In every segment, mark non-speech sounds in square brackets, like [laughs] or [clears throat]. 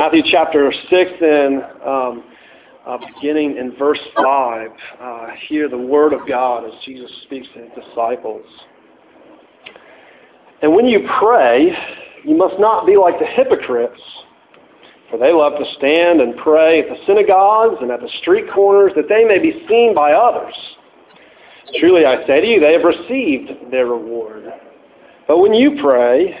Matthew chapter 6 and um, uh, beginning in verse 5, uh, hear the word of God as Jesus speaks to his disciples. And when you pray, you must not be like the hypocrites, for they love to stand and pray at the synagogues and at the street corners that they may be seen by others. Truly I say to you, they have received their reward. But when you pray,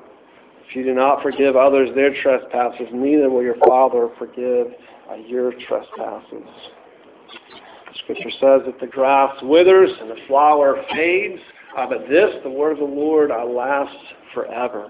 If you do not forgive others their trespasses, neither will your Father forgive uh, your trespasses. Scripture says that the grass withers and the flower fades, uh, but this, the word of the Lord, uh, lasts forever.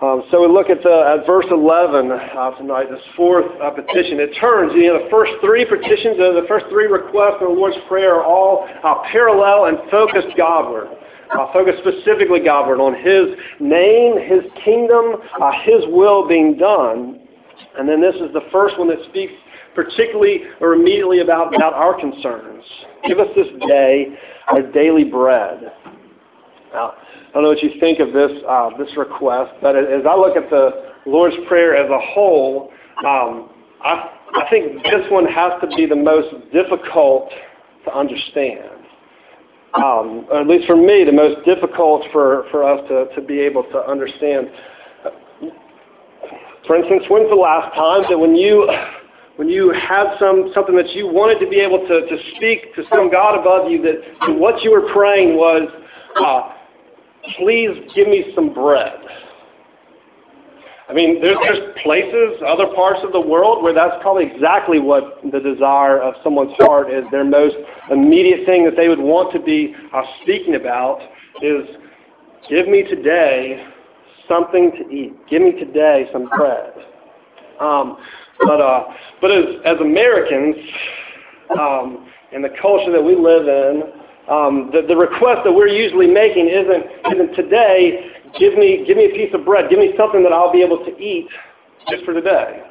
Um, so we look at, the, at verse 11 uh, tonight, this fourth uh, petition. It turns, you know, the first three petitions, uh, the first three requests of the Lord's Prayer are all uh, parallel and focused Godward. Uh, focus specifically Godward on His name, His kingdom, uh, His will being done. And then this is the first one that speaks particularly or immediately about, about our concerns. Give us this day our daily bread. Now, I don't know what you think of this, uh, this request, but as I look at the Lord's Prayer as a whole, um, I, I think this one has to be the most difficult to understand. Um, or at least for me, the most difficult for, for us to, to be able to understand. For instance, when's the last time that when you when you had some something that you wanted to be able to, to speak to some God above you, that what you were praying was, uh, please give me some bread. I mean, there's, there's places, other parts of the world where that's probably exactly what the desire of someone's heart is. Their most immediate thing that they would want to be uh, speaking about is, give me today something to eat. Give me today some bread. Um, but uh, but as as Americans, um, in the culture that we live in, um, the, the request that we're usually making isn't isn't today. Give me give me a piece of bread. Give me something that I'll be able to eat just for today.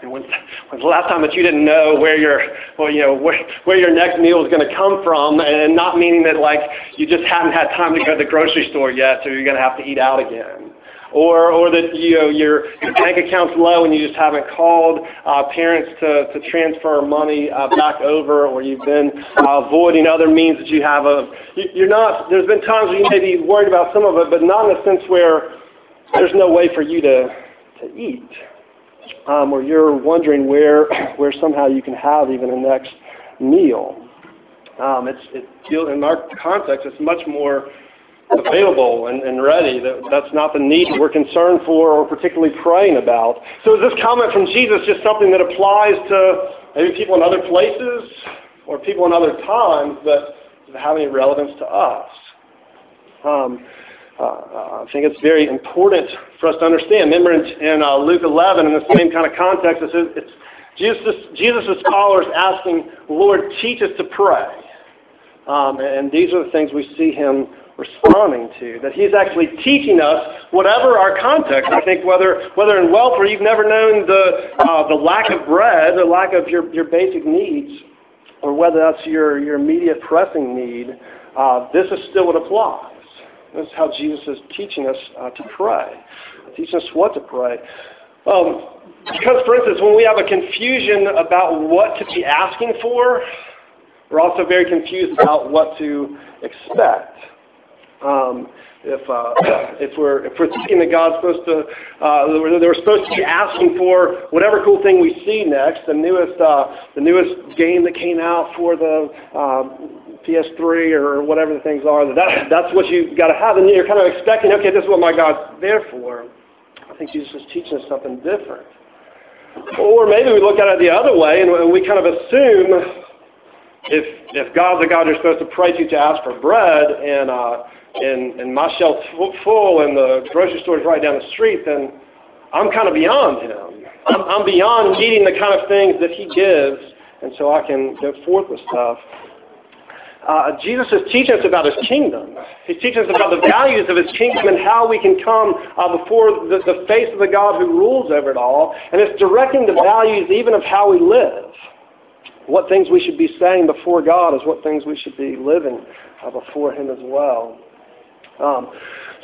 And when, when's the last time that you didn't know where your, well, you know, where, where your next meal is going to come from, and not meaning that like you just haven't had time to go to the grocery store yet, so you're going to have to eat out again or, or that you know, your, bank account's low and you just haven't called uh, parents to, to transfer money uh, back over, or you've been uh, avoiding other means that you have of. You're not. There's been times where you may be worried about some of it, but not in a sense where there's no way for you to to eat, um, or you're wondering where [clears throat] where somehow you can have even a next meal. Um, it's it, in our context, it's much more available and, and ready. That, that's not the need we're concerned for or particularly praying about. So is this comment from Jesus just something that applies to maybe people in other places or people in other times, but does it have any relevance to us? Um, uh, I think it's very important for us to understand. Remember in, in uh, Luke 11, in the same kind of context, it's, it's Jesus' Jesus' followers asking, Lord, teach us to pray. Um, and these are the things we see him responding to. That He's actually teaching us whatever our context. I think whether whether in wealth or you've never known the uh, the lack of bread, the lack of your, your basic needs, or whether that's your, your immediate pressing need, uh, this is still what applies. This is how Jesus is teaching us uh, to pray, teaching us what to pray. Um, because, for instance, when we have a confusion about what to be asking for, we're also very confused about what to expect. Um, if uh, [coughs] if we're if we're thinking that God's supposed to uh, that we're supposed to be asking for whatever cool thing we see next, the newest uh, the newest game that came out for the uh, PS3 or whatever the things are, that that's what you got to have, and you're kind of expecting, okay, this is what my God's there for. I think Jesus is teaching us something different. Or maybe we look at it the other way and we kind of assume if if God's a God you're supposed to pray to to ask for bread and uh, and and my shelf's full and the grocery store's right down the street, then I'm kind of beyond Him. I'm, I'm beyond needing the kind of things that He gives, and so I can go forth with stuff. Uh, Jesus is teaching us about His kingdom. He's teaching us about the values of His kingdom and how we can come uh, before the, the face of the God who rules over it all. And it's directing the values even of how we live. What things we should be saying before God is what things we should be living uh, before Him as well. Um,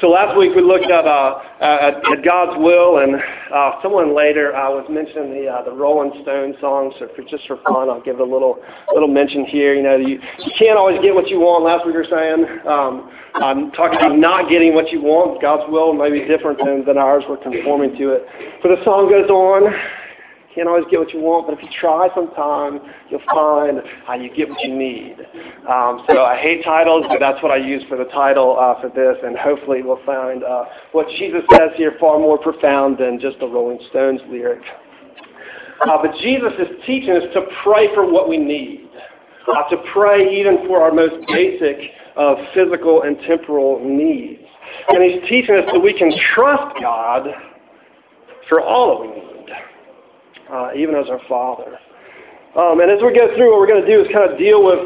so last week we looked at, uh, at, at God's will, and uh, someone later uh, was mentioning the uh, the Rolling Stone song. So for just for fun, I'll give it a little little mention here. You know, you, you can't always get what you want. Last week we were saying um, I'm talking about not getting what you want. God's will may be different than, than ours. We're conforming to it. But the song goes on. Can't always get what you want, but if you try sometime, you'll find how you get what you need. Um, so I hate titles, but that's what I use for the title uh, for this, and hopefully we'll find uh, what Jesus says here far more profound than just a Rolling Stones lyric. Uh, but Jesus is teaching us to pray for what we need, uh, to pray even for our most basic of physical and temporal needs. And he's teaching us that we can trust God for all that we need uh, even as our Father. Um, and as we go through, what we're going to do is kind of deal with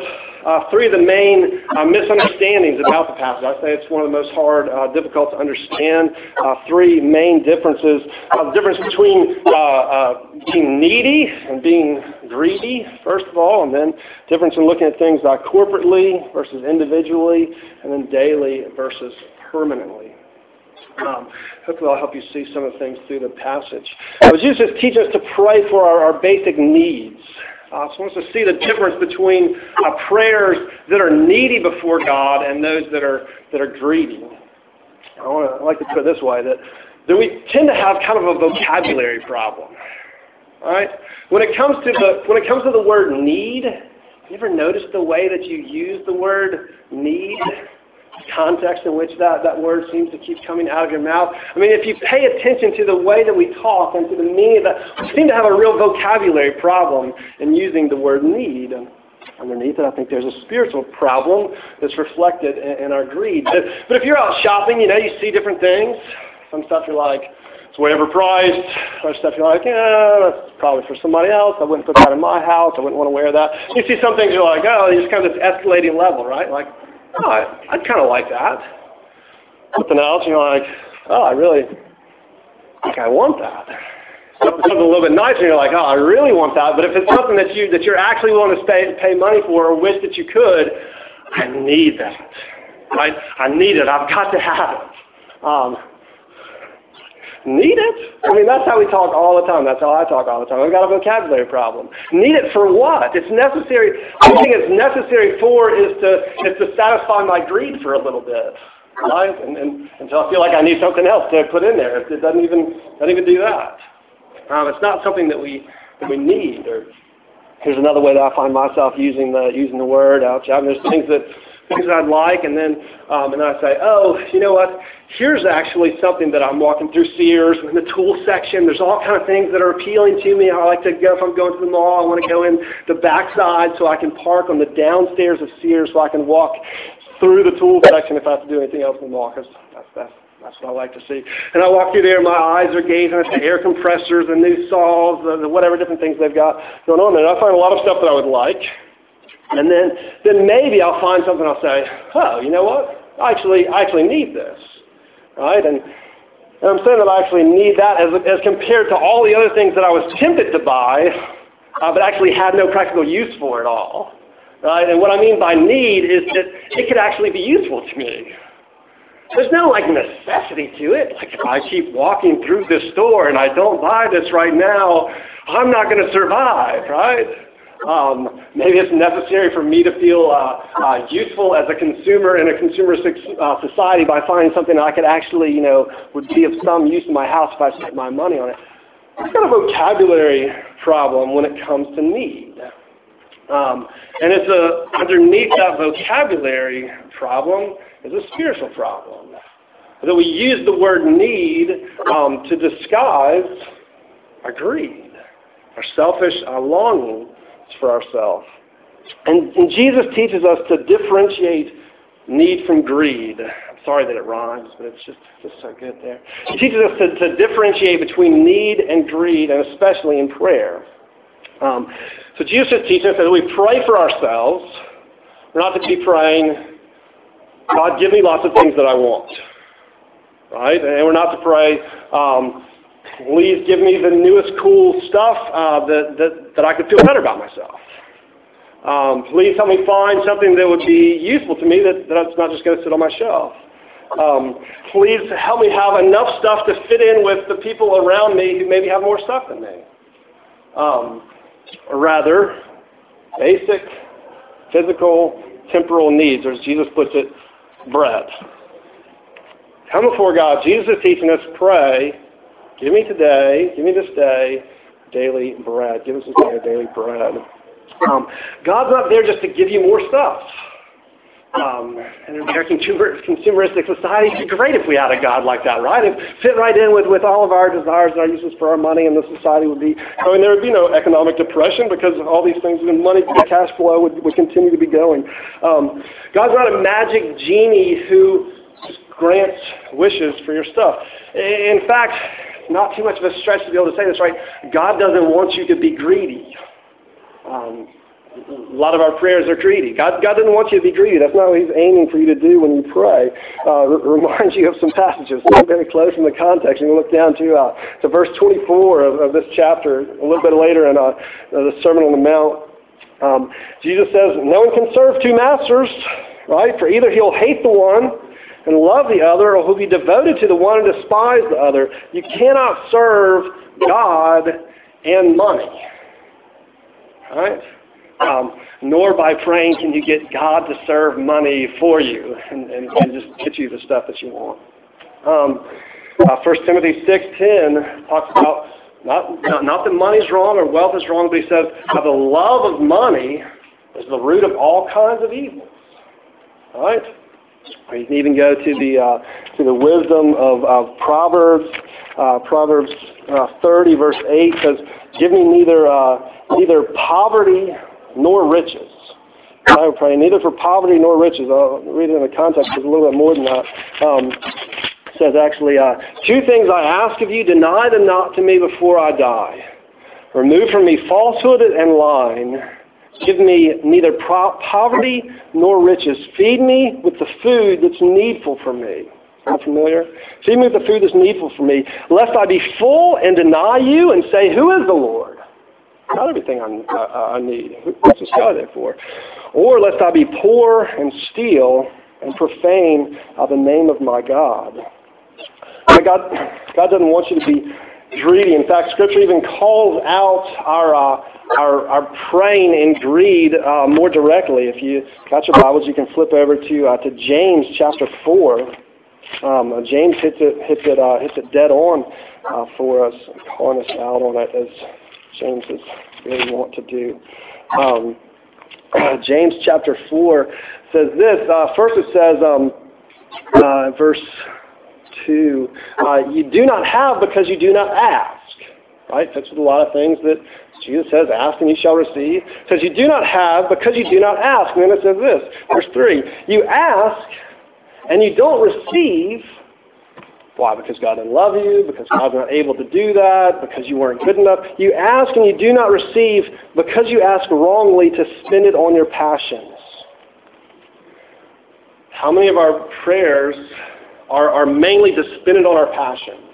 uh, three of the main uh, misunderstandings about the passage. I say it's one of the most hard, uh, difficult to understand. Uh, three main differences. Uh, the difference between uh, being needy and being greedy, first of all, and then difference in looking at things corporately versus individually, and then daily versus permanently. Um, hopefully, I'll help you see some of the things through the passage. Uh, Jesus teaches us to pray for our, our basic needs. Uh, so us to see the difference between uh, prayers that are needy before God and those that are that are greedy. I, want to, I like to put it this way: that that we tend to have kind of a vocabulary problem. All right, when it comes to the when it comes to the word need, you ever notice the way that you use the word need? Context in which that, that word seems to keep coming out of your mouth. I mean, if you pay attention to the way that we talk and to the meaning of that, we seem to have a real vocabulary problem in using the word need. Underneath it, I think there's a spiritual problem that's reflected in, in our greed. But, but if you're out shopping, you know, you see different things. Some stuff you're like, it's way overpriced. Other stuff you're like, yeah, that's probably for somebody else. I wouldn't put that in my house. I wouldn't want to wear that. You see some things you're like, oh, it's kind of this escalating level, right? Like, oh, I, I'd kind of like that. Something else, you're like, oh, I really, like, I want that. Something, a little bit nicer, you're like, oh, I really want that. But if it's something that you that you're actually willing to pay pay money for, or wish that you could, I need that. Right? I need it. I've got to have it. Um, Need it? I mean, that's how we talk all the time. That's how I talk all the time. I've got a vocabulary problem. Need it for what? It's necessary. The thing it's necessary for is to is to satisfy my greed for a little bit, right? And, and until I feel like I need something else to put in there. It doesn't even doesn't even do that. Um, it's not something that we that we need. Or here's another way that I find myself using the using the word. Ouch! I mean, there's things that things I'd like, and then um, and I say, oh, you know what? Here's actually something that I'm walking through Sears in the tool section. There's all kind of things that are appealing to me. I like to go if I'm going to the mall. I want to go in the backside so I can park on the downstairs of Sears so I can walk through the tool section if I have to do anything else in the mall. Cause that's that's that's what I like to see. And I walk through there, my eyes are gazing at the air compressors, the new saws, the, the whatever different things they've got going on there. And I find a lot of stuff that I would like. And then, then maybe I'll find something I'll say, oh, you know what? I actually, I actually need this. Right? And, and I'm saying that I actually need that as, as compared to all the other things that I was tempted to buy, uh, but actually had no practical use for at all. Right? And what I mean by need is that it could actually be useful to me. There's no like necessity to it. Like if I keep walking through this store and I don't buy this right now, I'm not going to survive, right? Um, maybe it's necessary for me to feel uh, uh, useful as a consumer in a consumeristic uh, society by finding something I could actually, you know, would be of some use in my house if I spent my money on it. It's got a vocabulary problem when it comes to need. Um, and it's a, underneath that vocabulary problem is a spiritual problem. That we use the word need um, to disguise our greed, our selfish uh, longing for ourselves. And, and Jesus teaches us to differentiate need from greed. I'm sorry that it rhymes, but it's just, just so good there. He teaches us to, to differentiate between need and greed, and especially in prayer. Um, so Jesus is teaching us that we pray for ourselves. We're not to be praying, God, give me lots of things that I want. Right? And we're not to pray, um, please give me the newest cool stuff uh, that, that, that I could feel better about myself. Um, please help me find something that would be useful to me that, that's not just going to sit on my shelf. Um, please help me have enough stuff to fit in with the people around me who maybe have more stuff than me. Um, rather, basic physical, temporal needs, or as Jesus puts it, bread. Come before God. Jesus is teaching us pray, give me today, give me this day, daily bread. Give us this day daily bread. Um, God's not there just to give you more stuff. Um, in our consumeristic society, it'd be great if we had a God like that, right? It fit right in with, with all of our desires and our uses for our money, and the society would be, I mean, there would be no economic depression because of all these things, and money, the cash flow would, would continue to be going. Um, God's not a magic genie who grants wishes for your stuff. In fact, not too much of a stretch to be able to say this, right? God doesn't want you to be greedy. Um, a lot of our prayers are greedy. God, God doesn't want you to be greedy. That's not what He's aiming for you to do when you pray. Uh, reminds you of some passages. Look very close in the context. And you look down to, uh, to verse 24 of, of, this chapter, a little bit later in uh, the Sermon on the Mount. Um, Jesus says, No one can serve two masters, right? For either he'll hate the one and love the other, or he'll be devoted to the one and despise the other. You cannot serve God and money. Right? Um, nor by praying can you get God to serve money for you and, and, and just get you the stuff that you want. Um, uh, 1 Timothy 6.10 talks about not, not, not that money's wrong or wealth is wrong, but he says how the love of money is the root of all kinds of evils. All right? You can even go to the uh, to the wisdom of, of Proverbs. Uh, Proverbs uh, 30 verse 8 says, "Give me neither uh, neither poverty nor riches. I would pray neither for poverty nor riches. I'll read it in the context. It's a little bit more than that. Um, says actually, uh, two things I ask of you, deny them not to me before I die. Remove from me falsehood and lying. Give me neither poverty nor riches. Feed me with the food that's needful for me. Sound familiar? Feed me with the food that's needful for me, lest I be full and deny you and say, Who is the Lord? Not everything I, I, I need. What's this guy there for? Or lest I be poor and steal and profane the name of my God. God, God doesn't want you to be greedy. In fact, Scripture even calls out our uh, our, our praying in greed uh, more directly. If you got your Bibles, you can flip over to uh, to James chapter four. Um, uh, James hits it hits it uh, hits it dead on uh, for us, calling us out on it as James is really want to do. Um, [clears throat] James chapter 4 says this. First it says, um, verse 2, uh, you do not have because you do not ask. Right? That's with a lot of things that Jesus says, ask and you shall receive. It says you do not have because you do not ask. And then it says this, verse 3, you ask and you don't receive why? Because God didn't love you, because God's not able to do that, because you weren't good enough. You ask and you do not receive because you ask wrongly to spend it on your passions. How many of our prayers are, are mainly to spend it on our passions,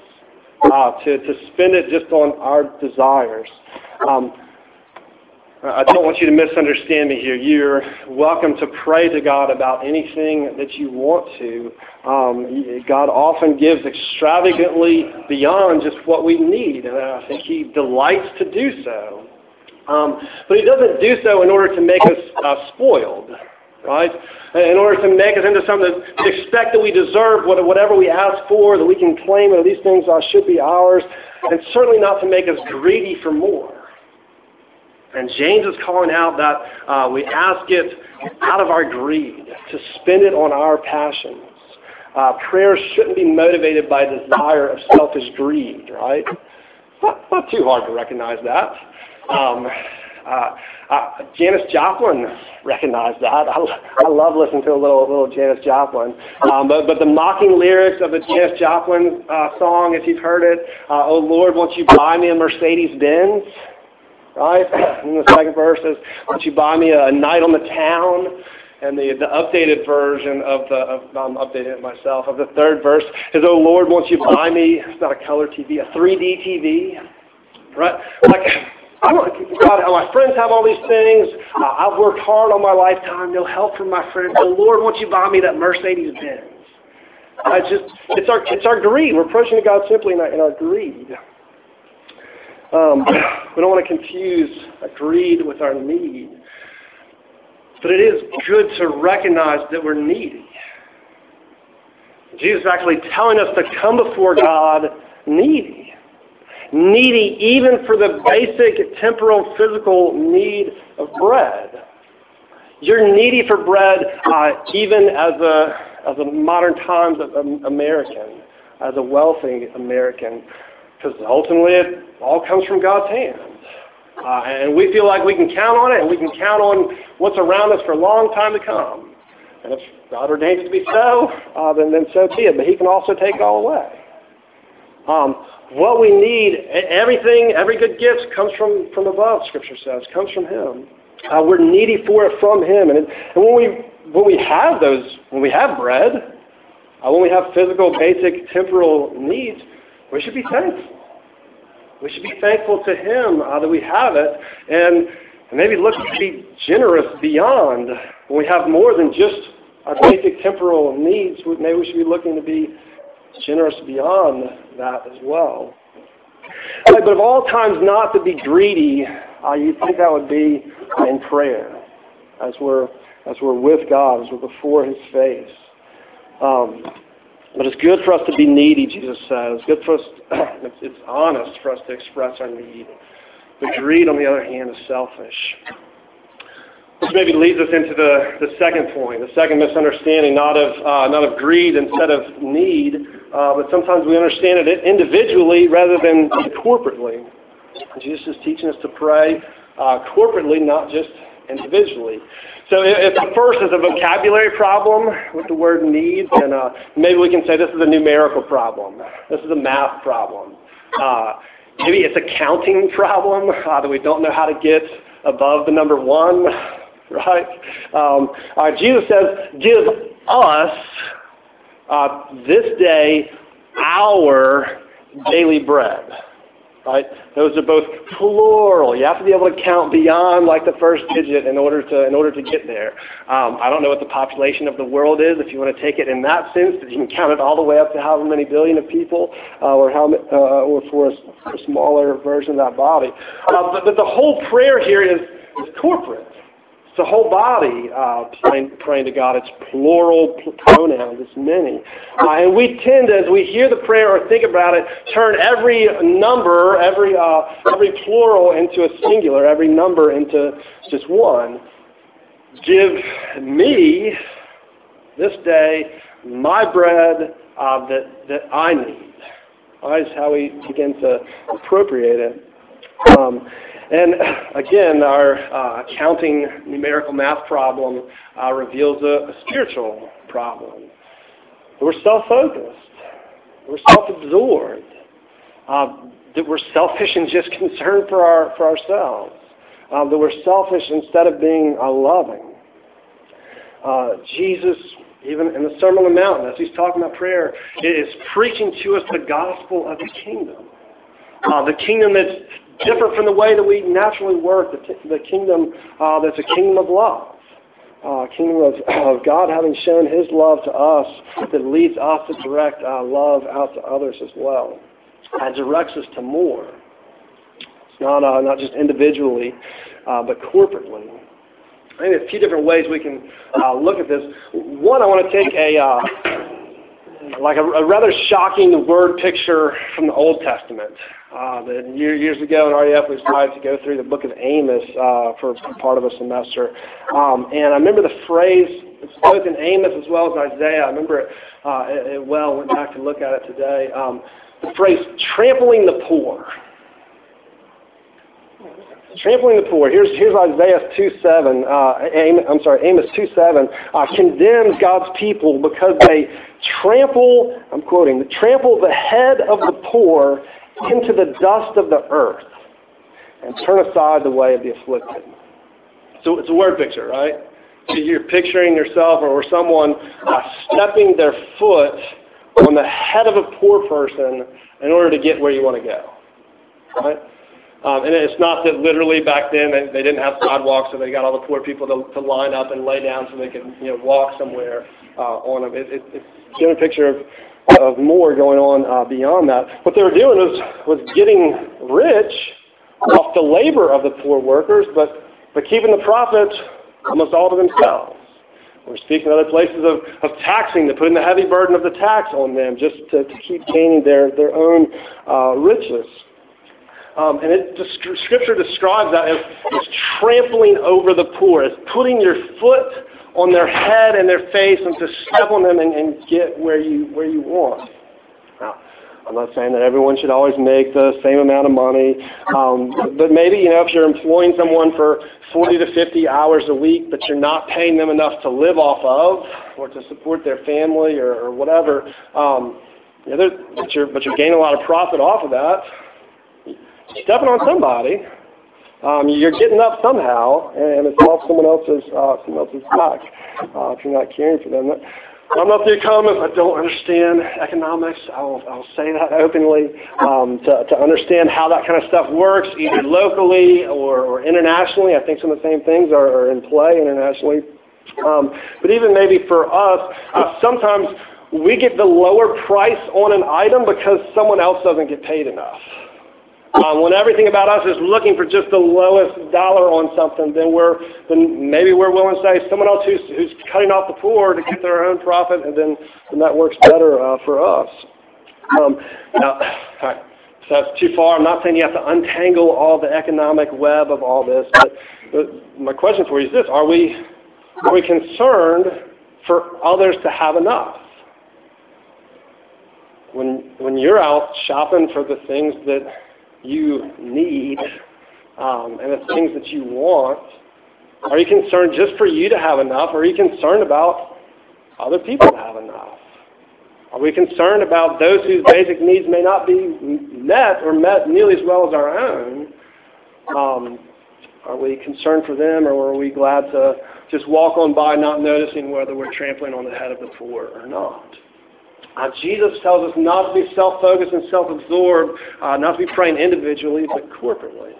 uh, to, to spend it just on our desires? Um, I don't want you to misunderstand me here. You're welcome to pray to God about anything that you want to. Um, God often gives extravagantly beyond just what we need, and I think He delights to do so. Um, but he doesn't do so in order to make us uh, spoiled, right? In order to make us into something that expect that we deserve whatever we ask for, that we can claim that these things should be ours, and certainly not to make us greedy for more. And James is calling out that uh, we ask it out of our greed, to spend it on our passions. Uh, prayer shouldn't be motivated by desire of selfish greed, right? Not, not too hard to recognize that. Um, uh, uh, Janis Joplin recognized that. I, I love listening to a little little Janis Joplin. Um, but, but the mocking lyrics of the Janis Joplin uh, song, if you've heard it, uh, "Oh Lord, won't you buy me a Mercedes Benz?" Right? [clears throat] And the second verse is, "Won't you buy me a night on the town?" And the, the updated version of the, of, I'm updating it myself, of the third verse is, Oh Lord, won't you buy me, it's not a color TV, a 3D TV? Right? Like, I don't, God, my friends have all these things. Uh, I've worked hard all my lifetime. No help from my friends. Oh Lord, won't you buy me that Mercedes Benz? I just, it's our, it's our greed. We're approaching God simply in our, in our greed. Um, we don't want to confuse greed with our need. But it is good to recognize that we're needy. Jesus is actually telling us to come before God needy. Needy even for the basic temporal physical need of bread. You're needy for bread uh, even as a, as a modern times American, as a wealthy American, because ultimately it all comes from God's hand. Uh, and we feel like we can count on it, and we can count on what's around us for a long time to come. And if God ordains it to be so, uh, then, then so be it. But He can also take it all away. Um, what we need, everything, every good gift comes from, from above, Scripture says, comes from Him. Uh, we're needy for it from Him. And, and when, we, when we have those, when we have bread, uh, when we have physical, basic, temporal needs, we should be thankful. We should be thankful to Him uh, that we have it and, and maybe look to be generous beyond. When we have more than just our basic temporal needs, maybe we should be looking to be generous beyond that as well. Right, but of all times not to be greedy, uh, you'd think that would be in prayer, as we're as we're with God, as we're before His face. Um, but it's good for us to be needy, Jesus says. It's good for us, [clears throat] it's, it's honest for us to express our need. But greed, on the other hand, is selfish. Which maybe leads us into the, the second point, the second misunderstanding, not of, uh, not of greed instead of need, uh, but sometimes we understand it individually rather than corporately. Jesus is teaching us to pray uh, corporately, not just individually. So if the first is a vocabulary problem with the word need, then uh, maybe we can say this is a numerical problem. This is a math problem. Uh, maybe it's a counting problem uh, that we don't know how to get above the number one, [laughs] right? Um, uh, Jesus says, give us uh, this day our daily bread. Right? Those are both plural. You have to be able to count beyond like the first digit in order to in order to get there. Um, I don't know what the population of the world is. If you want to take it in that sense, that you can count it all the way up to however many billion of people, uh, or how uh, or for a, for a, smaller version of that body. Uh, but, but the whole prayer here is, is corporate. It's the whole body uh, praying, praying, to God. It's plural pronouns. It's many. Uh, and we tend, as we hear the prayer or think about it, turn every number, every, uh, every plural into a singular, every number into just one. Give me this day my bread uh, that, that I need. That is how we begin to appropriate it. Um, and [clears throat] again, our uh, counting numerical math problem uh, reveals a, a, spiritual problem. We're self-focused. We're self-absorbed. Uh, that we're selfish and just concerned for, our, for ourselves. Uh, that we're selfish instead of being uh, loving. Uh, Jesus, even in the Sermon on the Mount, as he's talking about prayer, is preaching to us the gospel of the kingdom. Uh, the kingdom that's different from the way that we naturally work, the, the kingdom uh, that's a kingdom of love. Uh, kingdom of, of God having shown his love to us that leads us to direct our love out to others as well. And directs us to more. not uh, not just individually, uh, but corporately. I think a few different ways we can uh, look at this. One, I want to take a uh, like a, a, rather shocking word picture from the Old Testament. Uh, that years ago in RUF we decided to go through the book of Amos uh, for part of a semester, um, and I remember the phrase both in Amos as well as Isaiah. I remember it, uh, it, it well. Went back to look at it today. Um, the phrase "trampling the poor." Trampling the poor. Here's, here's Isaiah 2.7. Uh, I'm sorry, Amos 2.7 uh, condemns God's people because they trample, I'm quoting, trample the head of the poor into the dust of the earth and turn aside the way of the afflicted. So it's a word picture, right? So you're picturing yourself or someone uh, stepping their foot on the head of a poor person in order to get where you want to go. Right? Um, and it's not that literally back then they, they didn't have sidewalks, so they got all the poor people to, to line up and lay down so they could you know walk somewhere uh, on them. It, it, it's a picture of, of more going on uh, beyond that. What they were doing was was getting rich off the labor of the poor workers, but but keeping the profit almost all to themselves. We're speaking other places of, of taxing, to putting the heavy burden of the tax on them just to, to keep gaining their, their own uh, riches. Um, and it, the scripture describes that as, as trampling over the poor, as putting your foot on their head and their face and to step on them and, and get where you, where you want. Now, I'm not saying that everyone should always make the same amount of money, um, but maybe you know if you're employing someone for 40 to 50 hours a week, but you're not paying them enough to live off of or to support their family or, or whatever, um, you know, but you're but you're gaining a lot of profit off of that stepping on somebody. Um, you're getting up somehow, and it's off someone else's uh, someone else's back uh, if you're not caring for them. I'm not the economist. I don't understand economics. I'll, I'll say that openly. Um, to, to understand how that kind of stuff works, either locally or, or internationally, I think some of the same things are, are in play internationally. Um, but even maybe for us, uh, sometimes we get the lower price on an item because someone else doesn't get paid enough. Um, when everything about us is looking for just the lowest dollar on something, then we're then maybe we're willing to say someone else who's who's cutting off the poor to get their own profit, and then then that works better uh, for us. Um, now, so that's too far. I'm not saying you have to untangle all the economic web of all this, but, but my question for you is this: Are we are we concerned for others to have enough? When when you're out shopping for the things that you need um, and the things that you want? Are you concerned just for you to have enough? Are you concerned about other people to have enough? Are we concerned about those whose basic needs may not be met or met nearly as well as our own? Um, are we concerned for them, or are we glad to just walk on by not noticing whether we're trampling on the head of the poor or not? Uh, Jesus tells us not to be self-focused and self-absorbed, uh, not to be praying individually, but corporately.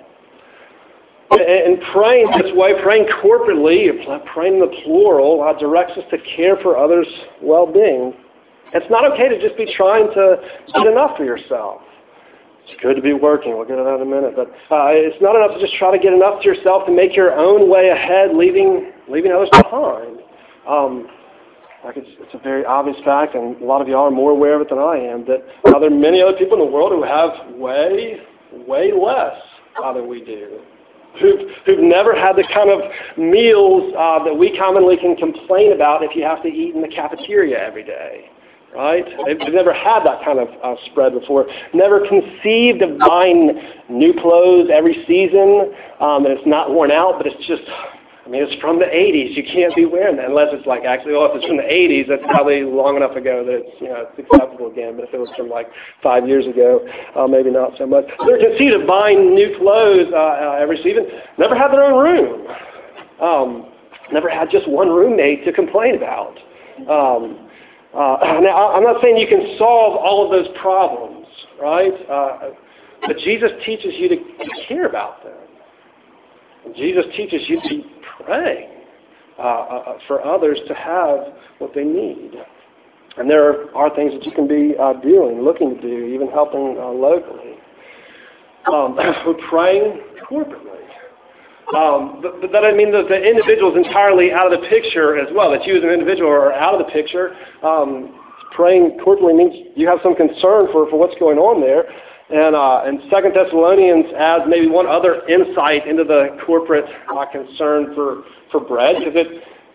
And, praying this way, praying corporately, praying in the plural, uh, directs us to care for others' well-being. It's not okay to just be trying to get enough for yourself. It's good to be working. We'll get to that in a minute. But uh, it's not enough to just try to get enough to yourself to make your own way ahead, leaving leaving others behind. Um, like it's, it's a very obvious fact, and a lot of y'all are more aware of it than I am, that uh, there are many other people in the world who have way, way less uh, than we do. Who've, who've never had the kind of meals uh, that we commonly can complain about if you have to eat in the cafeteria every day right? They've, they've, never had that kind of uh, spread before. Never conceived of buying new clothes every season, um, and it's not worn out, but it's just I mean, it's from the 80s. You can't be wearing that unless it's like actually, oh, if it's from the 80s, that's probably long enough ago that it's, you know, it's acceptable again. But if it was from like five years ago, uh, maybe not so much. They're conceived of buying new clothes uh, uh, every season. Never had their own room. Um, never had just one roommate to complain about. Um, uh, now, I'm not saying you can solve all of those problems, right? Uh, but Jesus teaches you to care about them. Jesus teaches you to pray uh, uh, for others to have what they need. And there are things that you can be uh, doing, looking to do, even helping uh, locally. Um, [coughs] we're praying corporately. Um, but, but that doesn't mean that the individual is entirely out of the picture as well, that you as an individual are out of the picture. Um, praying corporately means you have some concern for, for what's going on there. And, uh, and Second Thessalonians adds maybe one other insight into the corporate uh, concern for, for bread, because it,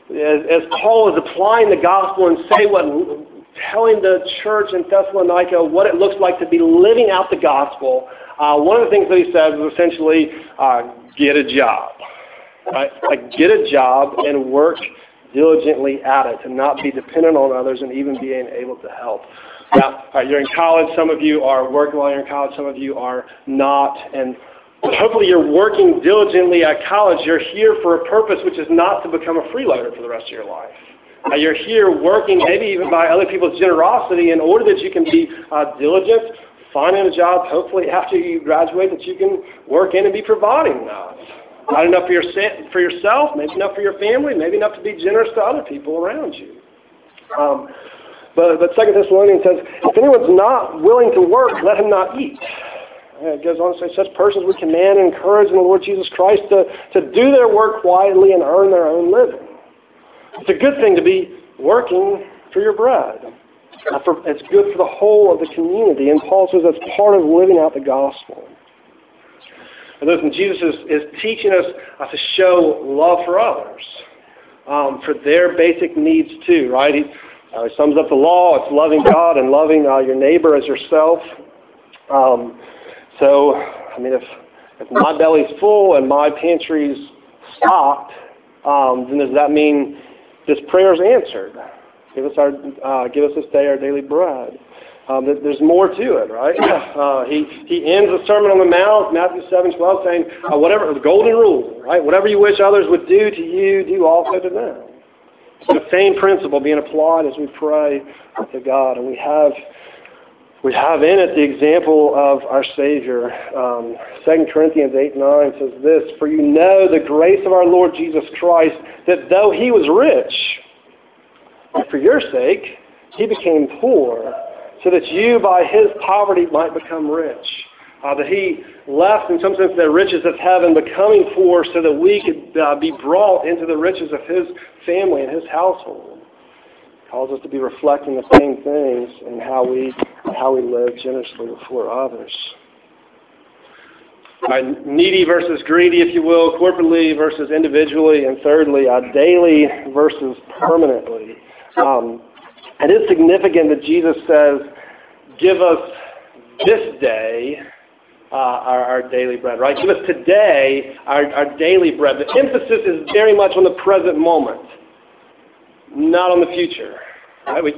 as, as Paul is applying the gospel and say what, telling the church in Thessalonica what it looks like to be living out the gospel, uh, one of the things that he says is essentially uh, get a job. Right? Like get a job and work diligently at it and not be dependent on others and even being able to help. Now, right, you're in college. Some of you are working while you're in college. Some of you are not. And hopefully you're working diligently at college. You're here for a purpose which is not to become a freeloader for the rest of your life. Uh, you're here working maybe even by other people's generosity in order that you can be uh, diligent, finding a job, hopefully after you graduate, that you can work in and be providing that. Not enough for, your, for yourself, maybe enough for your family, maybe enough to be generous to other people around you. Um, but, but 2 Thessalonians says, if anyone's not willing to work, let him not eat. And it goes on to say, such persons we command and encourage in the Lord Jesus Christ to, to do their work quietly and earn their own living. It's a good thing to be working for your bread. It's good for the whole of the community. And Paul says that's part of living out the gospel. And listen, Jesus is, is teaching us uh, to show love for others, um, for their basic needs too, right? He, uh, he sums up the law. It's loving God and loving uh, your neighbor as yourself. Um, so, I mean, if, if my belly's full and my pantry's stocked, um, then does that mean this prayer is answered. Give us our, uh, give us this day our daily bread. Um, there's more to it, right? [coughs] Uh, he, he ends the Sermon on the Mount, Matthew 7, 12, saying, uh, whatever, the golden rule, right? Whatever you wish others would do to you, do also to them. The same principle being applied as we pray to God. And we have we have in it the example of our Savior. Um, 2 Corinthians 8 9 says this For you know the grace of our Lord Jesus Christ, that though he was rich, for your sake, he became poor, so that you by his poverty might become rich. Uh, that he left, in some sense, the riches of heaven, becoming poor so that we could uh, be brought into the riches of his family and his household calls us to be reflecting the same things in how we how we live generously before others. Uh, needy versus greedy, if you will, corporately versus individually, and thirdly, uh, daily versus permanently. Um, it is significant that Jesus says, "Give us this day uh, our, our, daily bread." Right? Give us today our, our daily bread. The emphasis is very much on the present moment not on the future. Right? We,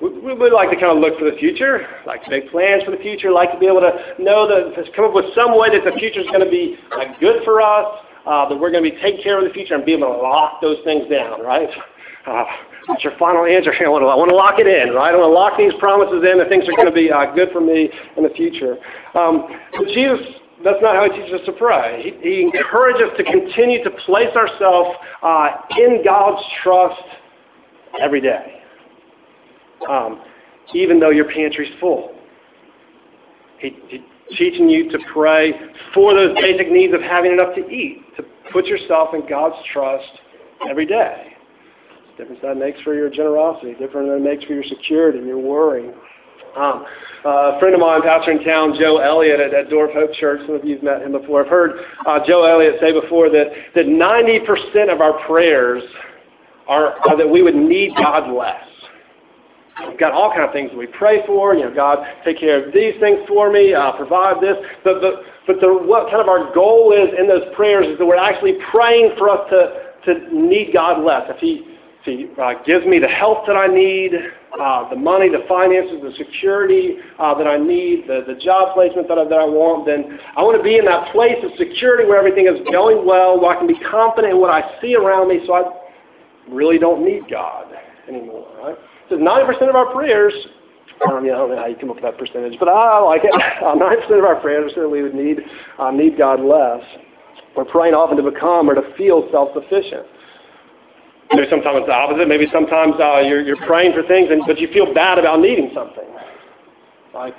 we, we like to kind of look for the future, like to make plans for the future, like to be able to know that, to come up with some way that the future is going to be like, good for us, uh, that we're going to be taking care of the future and be able to lock those things down, right? [laughs] Uh, that's your final answer. [laughs] I want, to, I want to lock it in, right? I want to lock these promises in that things are going to be uh, good for me in the future. Um, but Jesus that's not how he teaches us to pray. He, he encourages us to continue to place ourselves uh, in God's trust every day, um, even though your pantry's full. He, he, teaching you to pray for those basic needs of having enough to eat, to put yourself in God's trust every day. Difference that makes for your generosity, different than it makes for your security, your worry. Um, uh, a friend of mine, pastor in town, Joe Elliott at, at Door of Hope Church, some of you have met him before. I've heard uh, Joe Elliott say before that, that 90% of our prayers are, are that we would need God less. We've got all kinds of things that we pray for. You know, God, take care of these things for me, uh, provide this. But, but, but the, what kind of our goal is in those prayers is that we're actually praying for us to, to need God less. If He, he uh, gives me the health that I need, uh, the money, the finances, the security uh, that I need, the, the job placement that I, that I want, then I want to be in that place of security where everything is going well, where I can be confident in what I see around me so I really don't need God anymore, right? So 90% of our prayers, I don't, know, I don't know how you come up with that percentage, but I like it. [laughs] 90% of our prayers that we would need, uh, need God less. We're praying often to become or to feel self-sufficient. Maybe sometimes it's the opposite. Maybe sometimes uh, you're, you're praying for things, and, but you feel bad about needing something. Like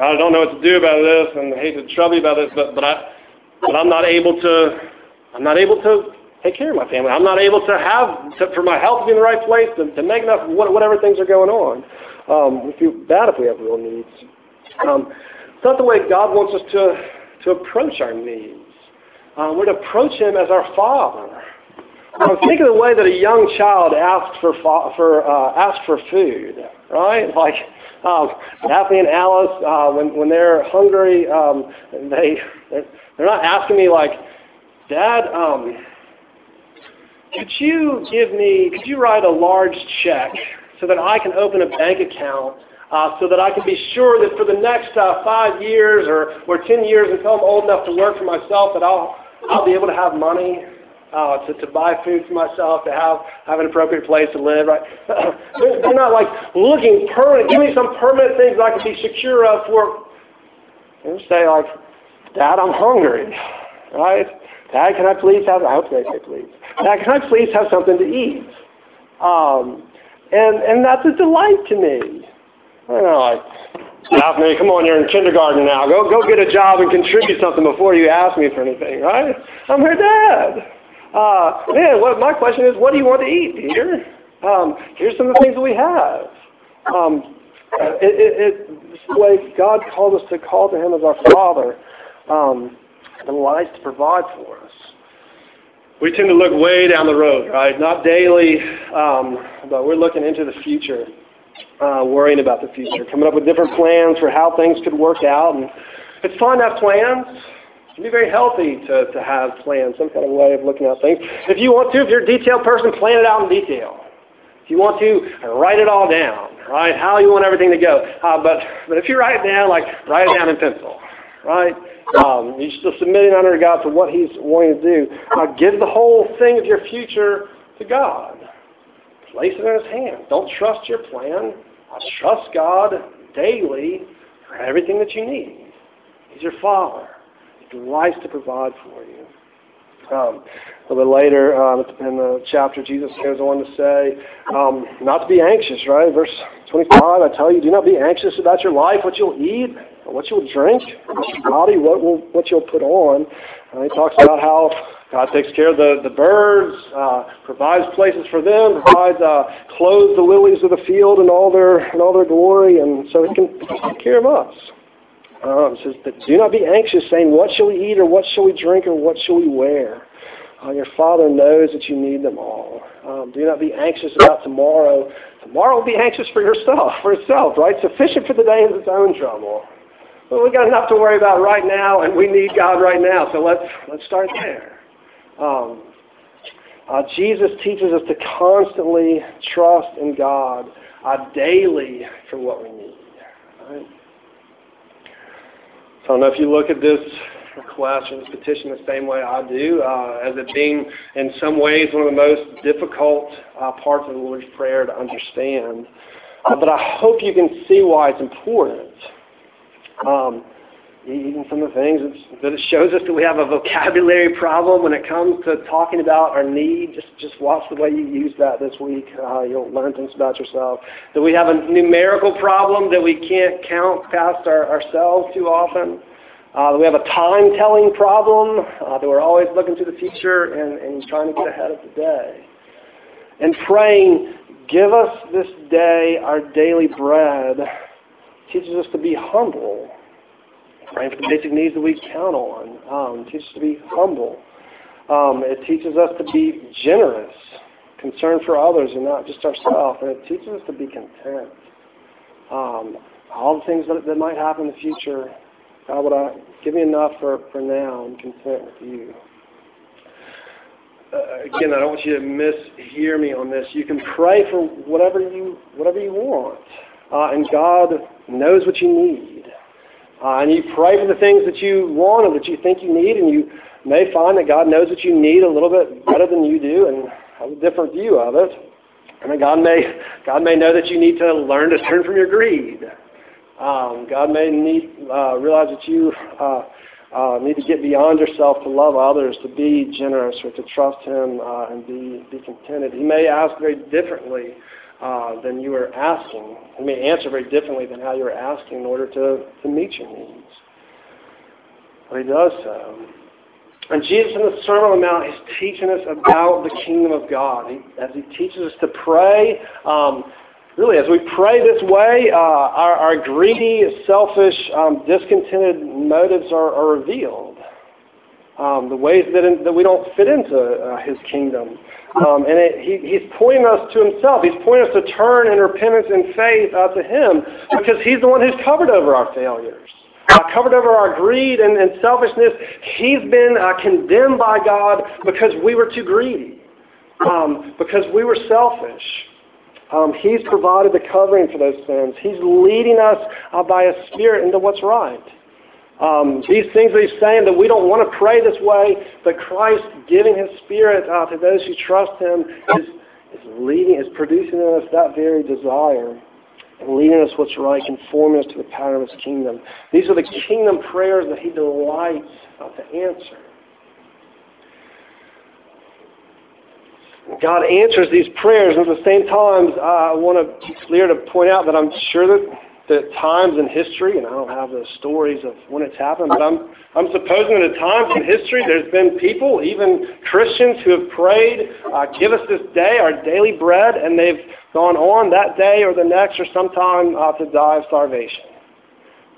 I don't know what to do about this, and I hate to trouble you about this, but but I but I'm not able to I'm not able to take care of my family. I'm not able to have to, for my health to be in the right place to, to make enough whatever things are going on. Um, we feel bad if we have real needs. Um, it's not the way God wants us to to approach our needs. Uh, we're to approach Him as our Father. Um, think of the way that a young child asks for for uh, asks for food, right? [laughs] Like um, Daphne and Alice, uh, when when they're hungry, um, they they're not asking me like, Dad, um, could you give me, could you write a large check so that I can open a bank account uh, so that I can be sure that for the next uh, five years or, or ten years until I'm old enough to work for myself that I'll, I'll be able to have money uh, to, to buy food for myself, to have, have an appropriate place to live. Right? [laughs] they're, they're not like looking permanent. Give me some permanent things I can be secure of for. They say like, Dad, I'm hungry. Right? Dad, can I please have? I hope they say please. Dad, can I please have something to eat? Um, and and that's a delight to me. I know, like, Daphne, come on, you're in kindergarten now. Go go get a job and contribute something before you ask me for anything, right? I'm her dad. Uh, man, what my question is, what do you want to eat, Peter? Um, here's some of the things that we have. Um, it, it, it, it's way God called us to call to Him as our Father, um, and lies to provide for us. We tend to look way down the road, right? Not daily, um, but we're looking into the future, uh, worrying about the future, coming up with different plans for how things could work out. And it's fine to have plans. It can be very healthy to, to have plans, some kind of way of looking at things. If you want to, if you're a detailed person, plan it out in detail. If you want to, write it all down, right? How you want everything to go. Uh, but, but if you write it down, like, write it down in pencil, right? Um, you're still submitting under God to what He's wanting to do. Uh, give the whole thing of your future to God. Place it in His hands. Don't trust your plan. Uh, trust God daily for everything that you need. He's your Father. Delights to provide for you. Um, a little later um, in the chapter, Jesus goes on to say, um, not to be anxious, right? Verse 25, I tell you, do not be anxious about your life, what you'll eat, what you'll drink, your body, what, will, what you'll put on. Uh, he talks about how God takes care of the, the birds, uh, provides places for them, provides uh, clothes the lilies of the field in all their, in all their glory, and so he can take care of us. Um, says, that do not be anxious, saying, what shall we eat, or what shall we drink, or what shall we wear? Uh, your Father knows that you need them all. Um, do not be anxious about tomorrow. Tomorrow will be anxious for yourself, for itself, right? Sufficient for the day is its own trouble. But we've got enough to worry about right now, and we need God right now. So let's let's start there. Um, uh, Jesus teaches us to constantly trust in God uh, daily for what we need. Right? I don't know if you look at this request or this petition the same way I do, uh, as it being in some ways one of the most difficult uh, parts of the Lord's Prayer to understand. Uh, but I hope you can see why it's important. Um, even some of the things that it shows us that we have a vocabulary problem when it comes to talking about our need. Just just watch the way you use that this week. Uh, you'll learn things about yourself. That we have a numerical problem that we can't count past our, ourselves too often. Uh, that we have a time-telling problem. Uh, that we're always looking to the future and, and trying to get ahead of the day. And praying, give us this day our daily bread teaches us to be humble, praying for the basic needs that we count on. Um, teaches us to be humble. Um, it teaches us to be generous, concerned for others and not just ourselves. And it teaches us to be content. Um, all the things that, that might happen in the future, God, would I give me enough for, for now and content with you. Uh, again, I don't want you to mishear me on this. You can pray for whatever you whatever you want uh, and God knows what you need. Uh, and you pray for the things that you want or that you think you need, and you may find that God knows what you need a little bit better than you do and has a different view of it. And God may, God may know that you need to learn to turn from your greed. Um, God may need uh, realize that you uh, uh, need to get beyond yourself to love others, to be generous, or to trust Him uh, and be, be contented. He may ask very differently uh, than you are asking. He may answer very differently than how you are asking in order to, to meet your needs. But he does so. And Jesus in the Sermon on the Mount is teaching us about the kingdom of God. He, as he teaches us to pray, um, really, as we pray this way, uh, our, our, greedy, selfish, um, discontented motives are, are revealed. Um, the ways that, in, that we don't fit into uh, his kingdom. Um, and it, he, he's pointing us to himself. He's pointing us to turn in repentance and faith uh, to him because he's the one who's covered over our failures. Uh, covered over our greed and, and selfishness. He's been uh, condemned by God because we were too greedy, um, because we were selfish. Um, he's provided the covering for those sins. He's leading us uh, by a Spirit into what's right. Um, these things that he's saying that we don't want to pray this way, but Christ giving his Spirit uh, to those who trust him is, is leading, is producing in us that very desire and leading us what's right, conforming us to the pattern of his kingdom. These are the kingdom prayers that he delights uh, to answer. God answers these prayers, and at the same time, uh, I want to be clear to point out that I'm sure that the times in history, and I don't have the stories of when it's happened, but I'm, I'm supposing that at times in history there's been people, even Christians, who have prayed, uh, give us this day our daily bread, and they've gone on that day or the next or sometime uh, to die of starvation.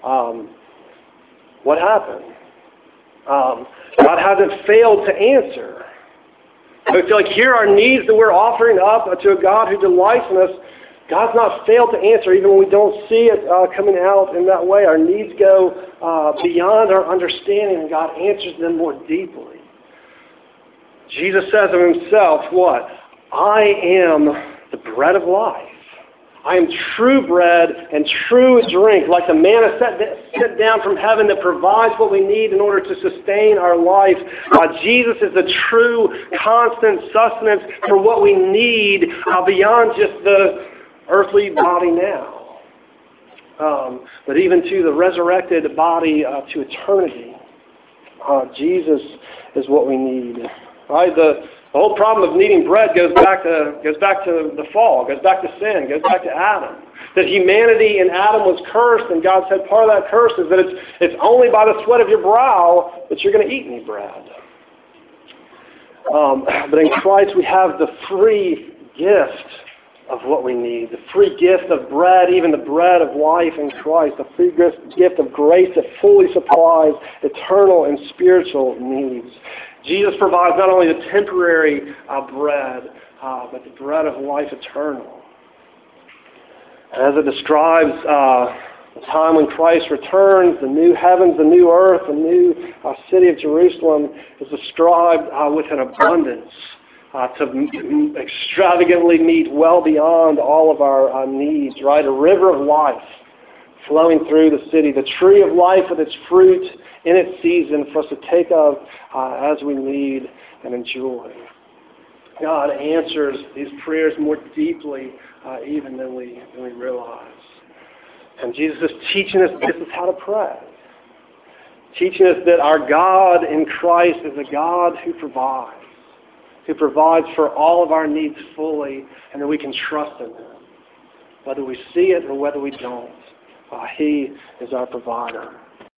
Um, what happened? Um, God hasn't failed to answer. I feel like here are needs that we're offering up to a God who delights in us God's not failed to answer even when we don't see it uh, coming out in that way. Our needs go uh, beyond our understanding, and God answers them more deeply. Jesus says of himself, what? I am the bread of life. I am true bread and true drink, like the manna set, set down from heaven that provides what we need in order to sustain our life. Uh, Jesus is the true, constant sustenance for what we need uh, beyond just the earthly body now. Um, but even to the resurrected body uh, to eternity, uh, Jesus is what we need. Right? The, the whole problem of needing bread goes back to goes back to the fall, goes back to sin, goes back to Adam. That humanity in Adam was cursed, and God said part of that curse is that it's it's only by the sweat of your brow that you're going to eat any bread. Um, but in Christ we have the free gift of what we need. The free gift of bread, even the bread of life in Christ. The free gift of grace that fully supplies eternal and spiritual needs. Jesus provides not only the temporary uh, bread, uh, but the bread of life eternal. As it describes uh, the time when Christ returns, the new heavens, the new earth, the new uh, city of Jerusalem is described uh, with an abundance uh, to extravagantly meet well beyond all of our uh, needs, right? A river of life flowing through the city, the tree of life with its fruit in its season for us to take of uh, as we need and enjoy. God answers these prayers more deeply uh, even than we, than we realize. And Jesus is teaching us this is how to pray. Teaching us that our God in Christ is a God who provides who provides for all of our needs fully, and that we can trust in Him. Whether we see it or whether we don't, uh, He is our provider.